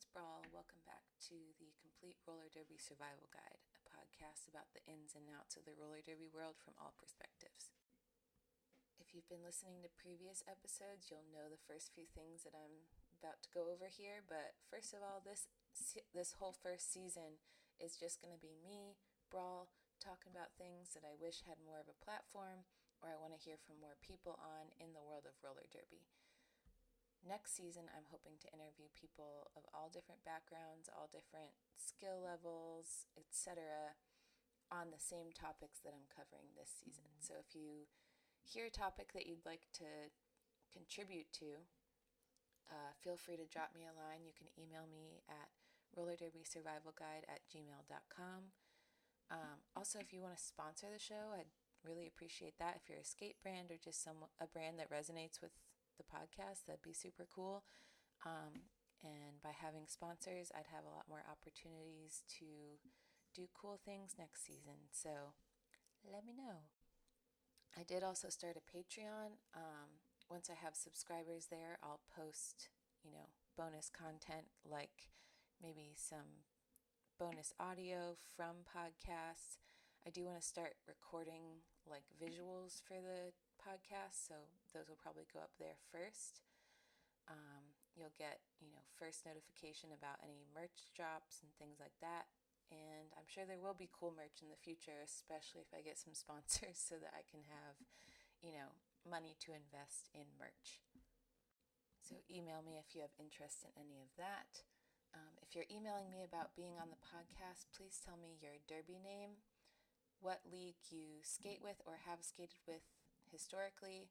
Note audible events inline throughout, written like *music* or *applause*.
it's Brawl. Welcome back to the Complete Roller Derby Survival Guide, a podcast about the ins and outs of the roller derby world from all perspectives. If you've been listening to previous episodes, you'll know the first few things that I'm about to go over here, but first of all, this this whole first season is just going to be me, Brawl, talking about things that I wish had more of a platform or I want to hear from more people on in the world of roller derby. Next season, I'm hoping to interview people of all different backgrounds, all different skill levels, etc., on the same topics that I'm covering this season. So if you hear a topic that you'd like to contribute to, uh, feel free to drop me a line. You can email me at roller derby survival guide at gmail.com. Um, also, if you want to sponsor the show, I'd really appreciate that. If you're a skate brand or just some a brand that resonates with the podcast. That'd be super cool. Um, and by having sponsors, I'd have a lot more opportunities to do cool things next season. So let me know. I did also start a Patreon. Um, once I have subscribers there, I'll post, you know, bonus content like maybe some bonus audio from podcasts. I do want to start recording like visuals for the podcast, so those will probably go up there first. Um, you'll get, you know, first notification about any merch drops and things like that. And I'm sure there will be cool merch in the future, especially if I get some *laughs* sponsors so that I can have, you know, money to invest in merch. So email me if you have interest in any of that. Um, if you're emailing me about being on the podcast, please tell me your derby name, what league you skate with or have skated with historically,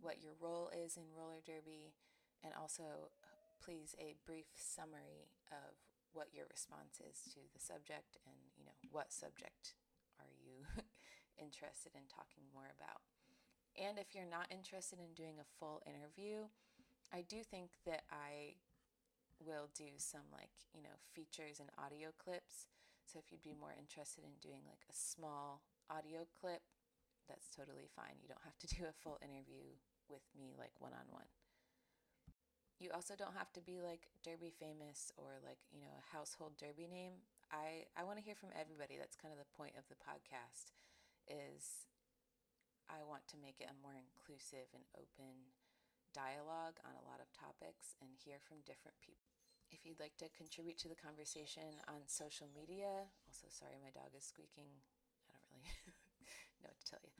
what your role is in roller derby, and also please a brief summary of what your response is to the subject and you know what subject are you *laughs* interested in talking more about. And if you're not interested in doing a full interview, I do think that I will do some like, you know, features and audio clips. So if you'd be more interested in doing like a small audio clip that's totally fine. You don't have to *laughs* do a full interview with me like one on one. You also don't have to be like derby famous or like, you know, a household derby name. I I want to hear from everybody. That's kind of the point of the podcast is I want to make it a more inclusive and open dialogue on a lot of topics and hear from different people. If you'd like to contribute to the conversation on social media, also sorry my dog is squeaking I don't really *laughs* know what to tell you.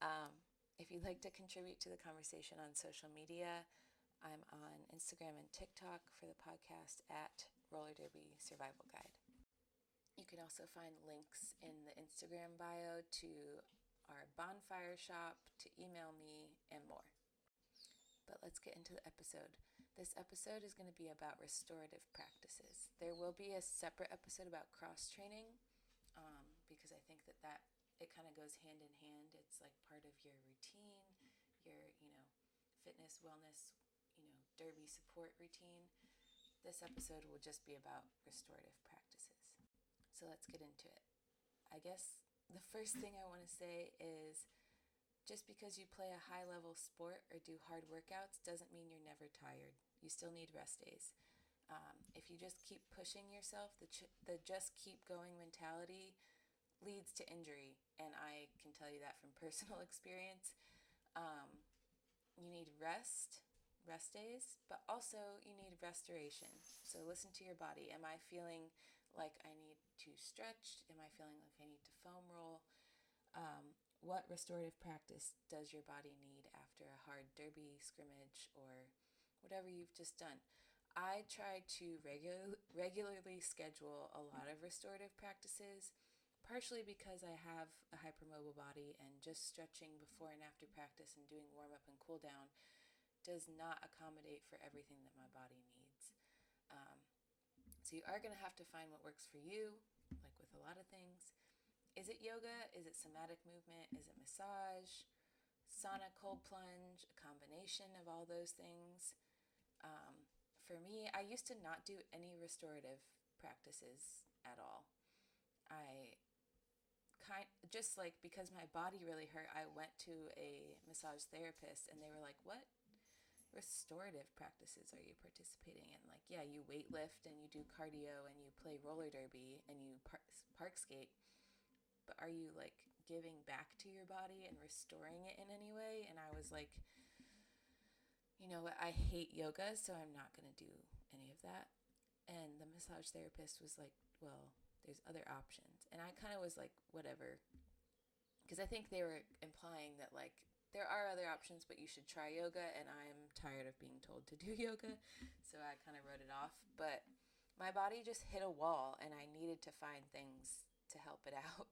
Um, if you'd like to contribute to the conversation on social media, I'm on Instagram and TikTok for the podcast at Roller Derby Survival Guide. You can also find links in the Instagram bio to our bonfire shop, to email me, and more. But let's get into the episode. This episode is going to be about restorative practices. There will be a separate episode about cross training um, because I think that that it kind of goes hand in hand. It's like part of your routine, your you know, fitness, wellness, you know, derby support routine. This episode will just be about restorative practices. So let's get into it. I guess the first thing I want to say is just because you play a high level sport or do hard workouts doesn't mean you're never tired. You still need rest days. Um, if you just keep pushing yourself, the, ch- the just keep going mentality leads to injury. And I can tell you that from *laughs* personal experience. Um, you need rest, rest days, but also you need restoration. So listen to your body. Am I feeling like I need to stretch? Am I feeling like I need to foam roll? Um, what restorative practice does your body need after a hard derby, scrimmage, or whatever you've just done? I try to regular, regularly schedule a lot of restorative practices, partially because I have a hypermobile body and just stretching before and after practice and doing warm up and cool down does not accommodate for everything that my body needs. Um, so you are going to have to find what works for you, like with a lot of things. Is it yoga? Is it somatic movement? Is it massage? Sauna, cold plunge, a combination of all those things. Um, for me, I used to not do any restorative practices at all. I kind just like because my body really hurt, I went to a massage therapist and they were like, "What? restorative practices are you participating in? Like, yeah, you weight lift and you do cardio and you play roller derby and you park, park skate, but are you like giving back to your body and restoring it in any way? And I was like, you know what, I hate yoga, so I'm not going to do any of that. And the massage therapist was like, well, there's other options. And I kind of was like, whatever. Because I think they were implying that, like, there are other options, but you should try yoga. And I'm tired of being told to do *laughs* yoga. So I kind of wrote it off. But my body just hit a wall, and I needed to find things to help it *laughs* out.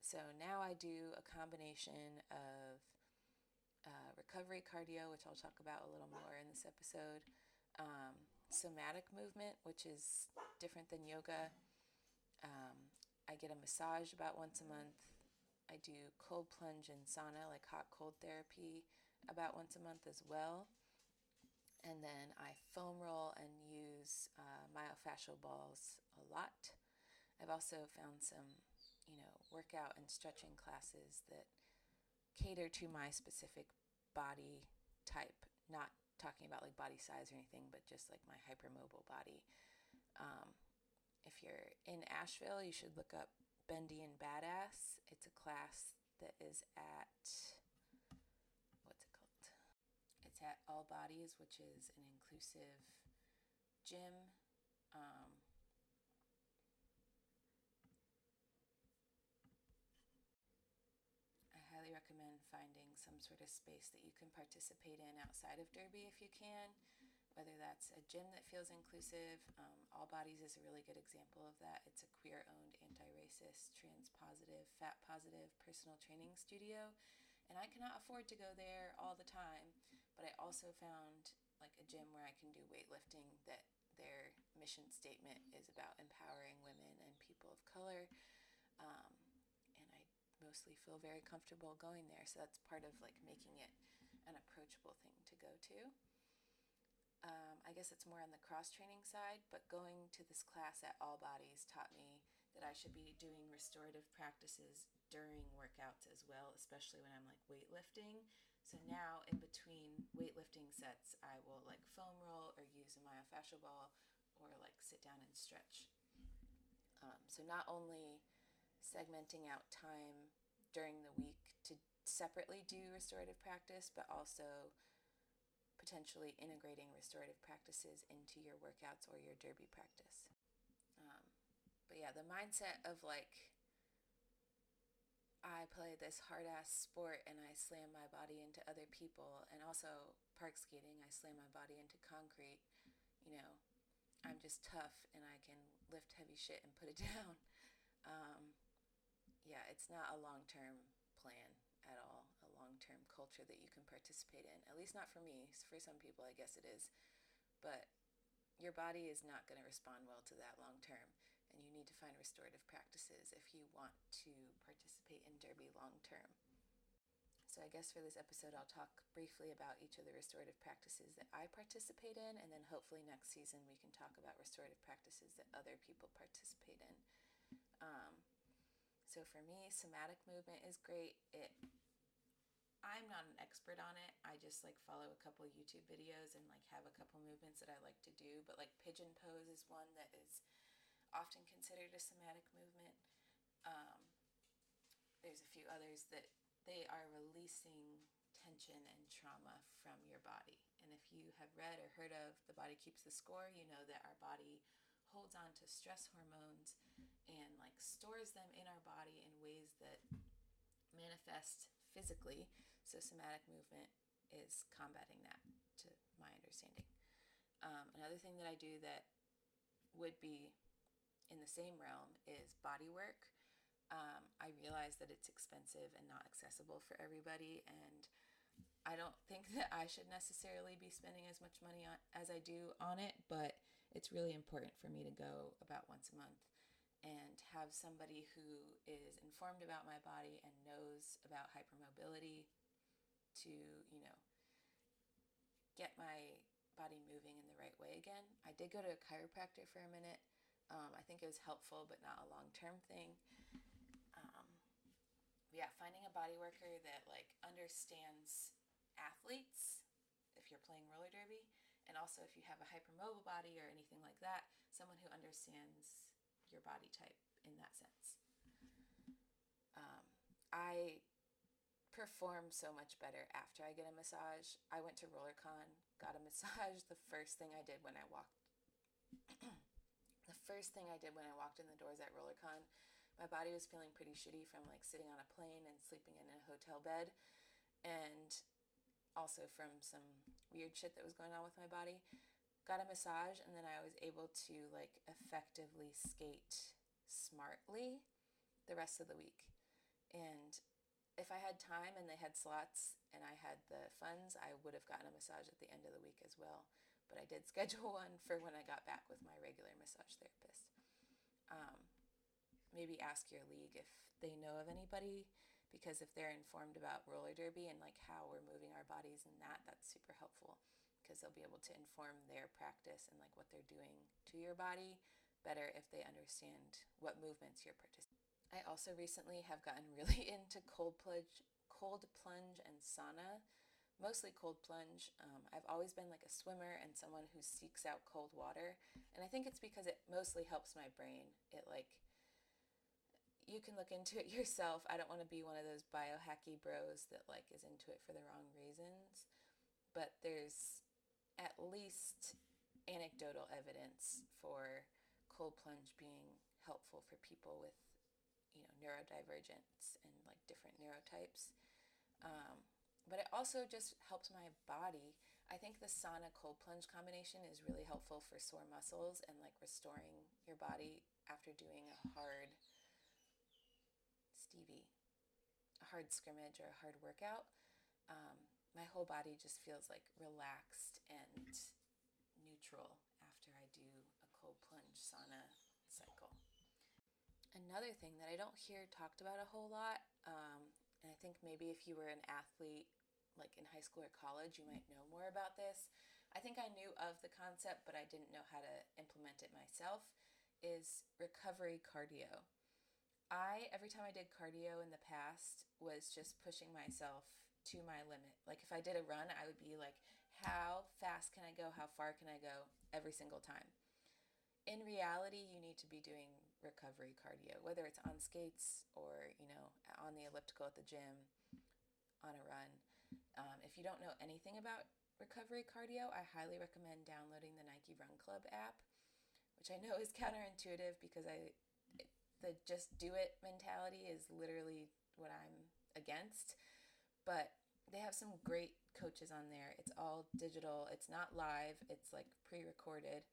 So now I do a combination of uh, recovery cardio, which I'll talk about a little more in this episode, um, somatic movement, which is different than yoga. Um, I get a massage about once a month. I do cold plunge and sauna, like hot cold therapy, about once a month as well. And then I foam roll and use uh, myofascial balls a lot. I've also found some, you know, workout and stretching classes that cater to my specific body type, not talking about like body size or anything, but just like my hypermobile body. Um, if you're in Asheville, you should look up Bendy and Badass. It's a class that is at what's it called? It's at All Bodies, which is an inclusive gym. Um, I highly recommend finding some sort of space that you can participate in outside of Derby if you can, whether that's a gym that feels inclusive. Um, All Bodies is a really good example of that. It's a queer owned, anti racist, trans positive, fat positive personal training studio. And I cannot afford to go there all the time, but I also found like a gym where I can do weightlifting that their mission statement is about empowering women and people of color. Um, and I mostly feel very comfortable going there. So that's part of like making it an approachable thing to go to. Um, I guess it's more on the cross training side, but going to this class at All Bodies taught me that I should be doing restorative practices during workouts as well, especially when I'm like weightlifting. So now, in between weightlifting sets, I will like foam roll or use a myofascial ball or like sit down and stretch. Um, so not only segmenting out time during the week to separately do restorative practice, but also potentially integrating restorative practices into your workouts or your derby practice. Um, but yeah, the mindset of like, I play this hard ass sport and I slam my body into other people, and also park skating, I slam my body into concrete. You know, I'm just tough and I can lift heavy shit and put it *laughs* down. Um, yeah, it's not a long term plan at all, culture that you can participate in. At least not for me. For some people, I guess it is. But your body is not going to respond well to that long term. And you need to find restorative practices if you want to participate in Derby long term. So, I guess for this episode, I'll talk briefly about each of the restorative practices that I participate in, and then hopefully next season we can talk about restorative practices that other people participate in. Um, so for me, somatic movement is great. It I'm not an expert on it. I just like follow a couple YouTube videos and like have a couple movements that I like to do, but like pigeon pose is one that is often considered a somatic movement. Um, there's a few others that they are releasing tension and trauma from your body. And if you have read or heard of The Body Keeps the Score, you know that our body holds on to stress hormones and like stores them in our body in ways that manifest physically. So somatic movement is combating that, to my understanding. Um, another thing that I do that would be in the same realm is body work. Um, I realize that it's expensive and not accessible for everybody, and I don't think *laughs* that I should necessarily be spending as much money on as I do on it, but it's really important for me to go about once a month and have somebody who is informed about my body and knows about hypermobility to, you know, get my body moving in the right way again. I did go to a chiropractor for a minute. Um, I think it was helpful, but not a long term thing. Um, yeah, finding a body worker that like understands athletes. If you're playing roller derby, and also if you have a hypermobile body or anything like that, someone who understands your body type in that sense. Um, I perform so much better after I get a massage. I went to RollerCon, got a *laughs* massage. The first thing I did when I walked, *clears throat* the first thing I did when I walked in the doors at RollerCon, my body was feeling pretty shitty from like sitting on a plane and sleeping in a hotel bed, and also from some weird shit that was going on with my body. Got a massage, and then I was able to like effectively skate smartly the rest of the week. And if I had time and they had slots and I had the funds, I would have gotten a massage at the end of the week as well. But I did *laughs* schedule one for when I got back with my regular massage therapist. Um, maybe ask your league if they know of anybody because if they're informed about roller derby and like how we're moving our bodies and that that's super helpful because they'll be able to inform their practice and like what they're doing to your body better if they understand what movements you're participating I also recently have gotten *laughs* really into cold plunge cold plunge and sauna mostly cold plunge um, I've always been like a swimmer and someone who seeks out cold water and I think it's because it mostly helps my brain it like you can look into it *laughs* yourself. I don't want to be one of those biohacky bros that like is into it for the wrong reasons. But there's at least anecdotal evidence for cold plunge being helpful for people with you know neurodivergence and like different neurotypes. Um, but it also just helps my body. I think the sauna cold plunge combination is really helpful for sore muscles and like restoring your body after doing a hard Stevie, a hard scrimmage or a hard workout, um, my whole body just feels like relaxed and neutral after I do a cold plunge sauna. Another thing that I don't hear talked about a whole lot, um, and I think maybe if you were an athlete like in high school or college, you might know more about this. I think I knew of the concept, but I didn't know how to implement it myself, is recovery cardio. I, every time I did cardio in the past, was just pushing myself to my limit. Like if I did a run, I would be like, how fast can I go? How far can I go? Every single time. In reality, you need to be doing recovery cardio, whether it's on skates or, you know, on the elliptical at the gym, on a run. Um, if you don't know anything about recovery cardio, I highly recommend downloading the Nike Run Club app, which I know is *laughs* counterintuitive because I the just do it mentality is literally what I'm against. But they have some great coaches on there. It's all digital, it's not live, it's like pre recorded.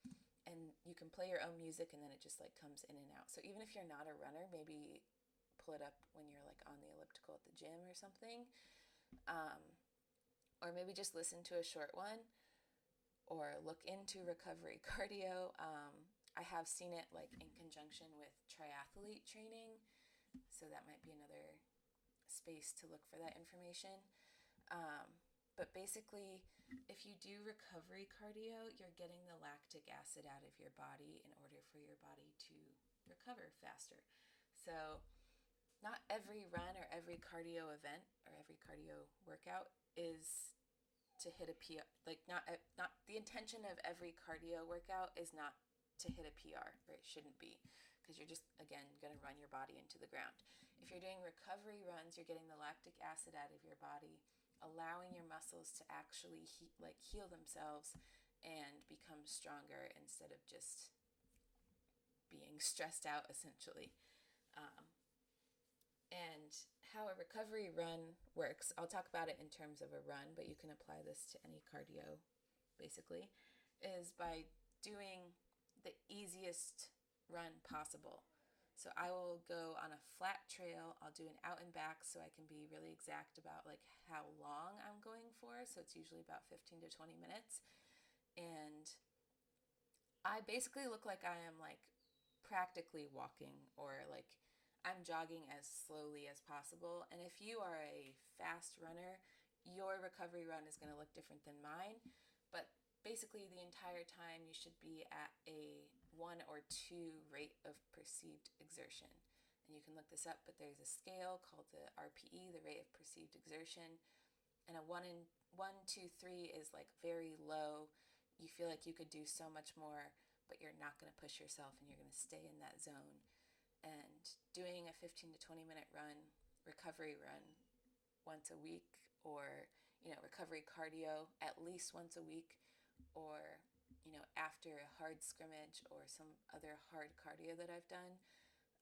And you can play your own music and then it just like comes in and out. So even if you're not a runner, maybe pull it up when you're like on the elliptical at the gym or something. Um, or maybe just listen to a short one or look into recovery *laughs* cardio. Um, I have seen it like in conjunction with triathlete training, so that might be another space to look for that information. Um, but basically, if you do recovery cardio, you're getting the lactic acid out of your body in order for your body to recover faster. So, not every run or every cardio event or every cardio workout is to hit a PR. Like not eh, not the intention of every cardio workout is not to hit a PR, or it shouldn't be, because you're just, again, going to run your body into the ground. If you're doing recovery runs, you're getting the lactic acid out of your body, allowing your muscles to actually he- like heal themselves and become stronger instead of just being stressed out, essentially. Um, and how a recovery run works, I'll talk about it in terms of a run, but you can apply this to any cardio basically, is by doing the easiest run possible. So I will go on a flat trail. I'll do an out and back so I can be really exact about like how long I'm going for. So it's usually about 15 to 20 minutes. And I basically look like I am like practically walking or like I'm jogging as slowly as possible. And if you are a fast runner, your recovery run is going to look different than mine. But basically the entire time you should be at a one or two rate of perceived exertion. And you can look this up, but there's a scale called the RPE, the rate of perceived exertion. And a one in one, two, three is like very low. You feel like you could do so much more, but you're not going to push yourself and you're going to stay in that zone. And doing a 15 to 20 minute run, recovery run once a week, or, you know, recovery cardio at least once a week, after a hard scrimmage or some other hard cardio that I've done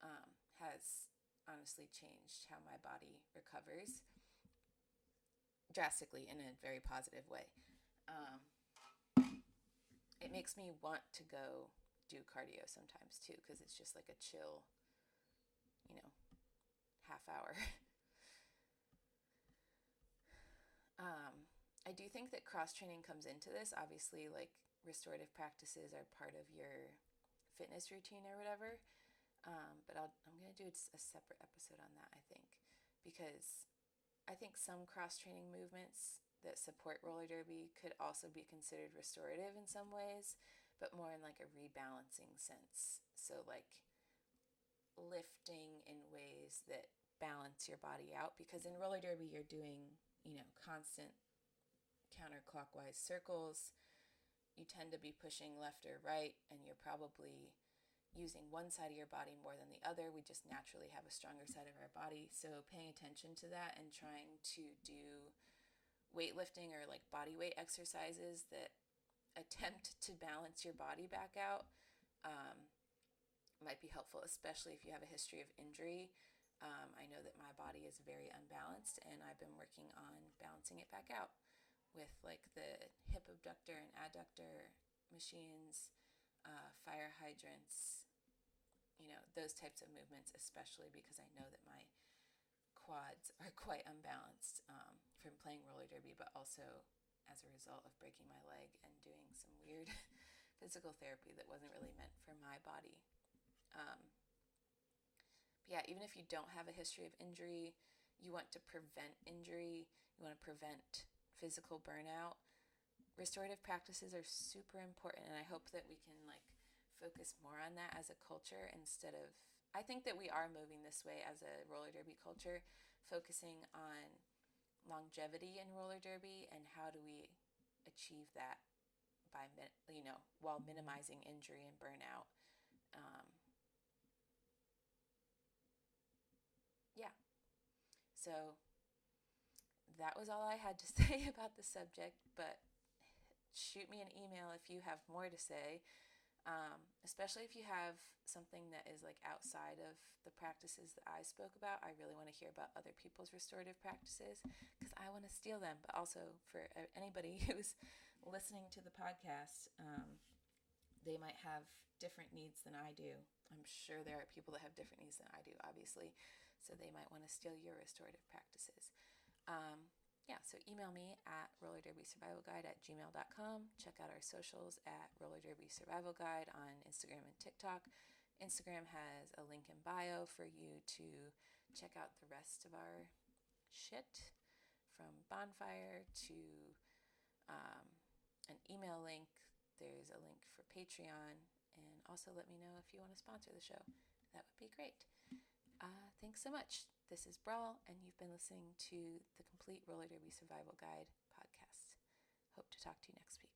um, has honestly changed how my body recovers drastically in a very positive way. Um, it makes me want to go do cardio sometimes too because it's just like a chill, you know, half hour. *laughs* um, I do think that cross training comes into this. Obviously, like restorative practices are part of your fitness routine or whatever. Um, but I'll, I'm going to do a separate episode on that, I think, because I think some cross training movements that support roller derby could also be considered restorative in some ways, but more in like a rebalancing sense. So, like lifting in ways that balance your body out, because in roller derby, you're doing, you know, constant counterclockwise circles. You tend to be pushing left or right, and you're probably using one side of your body more than the other. We just naturally have a stronger side of our body. So paying attention to that and trying to do weightlifting or like body weight exercises that attempt to balance your body back out um, might be helpful, especially if you have a history of injury. Um, I know that my body is very unbalanced, and I've been working on balancing it back out with like the hip abductor and adductor machines, uh, fire hydrants, you know, those types of movements, especially because I know that my quads are *laughs* quite unbalanced um, from playing roller derby, but also as a result of breaking my leg and doing some weird *laughs* physical therapy that wasn't really meant for my body. Um, but yeah, even if you don't have a history of injury, you want to prevent injury, you want to prevent physical burnout. Restorative practices are super important, and I hope that we can like focus more on that as a culture instead of I think that we are moving this way as a roller derby culture, focusing on longevity in roller derby and how do we achieve that by you know while minimizing injury and burnout. Um, yeah, so that was all I had to *laughs* say about the subject, but shoot me an email if you have more to say um, especially if you have something that is like outside of the practices that I spoke about. I really want to hear about other people's restorative practices because I want to steal them. But also for anybody *laughs* who's listening to the podcast, um, they might have different needs than I do. I'm sure there are people that have different needs than I do, obviously. So they might want to steal your restorative practices. Um, yeah, so email me at roller derby survival guide at gmail.com. Check out our socials at roller derby survival guide on Instagram and TikTok. Instagram has a link in bio for you to check out the rest of our shit from bonfire to um, an email link. There's a link for Patreon. And also let me know if you want to sponsor the show. That would be great. Uh, thanks so much. This is Brawl, and you've been listening to the Complete Roller Derby Survival Guide podcast. Hope to talk to you next week.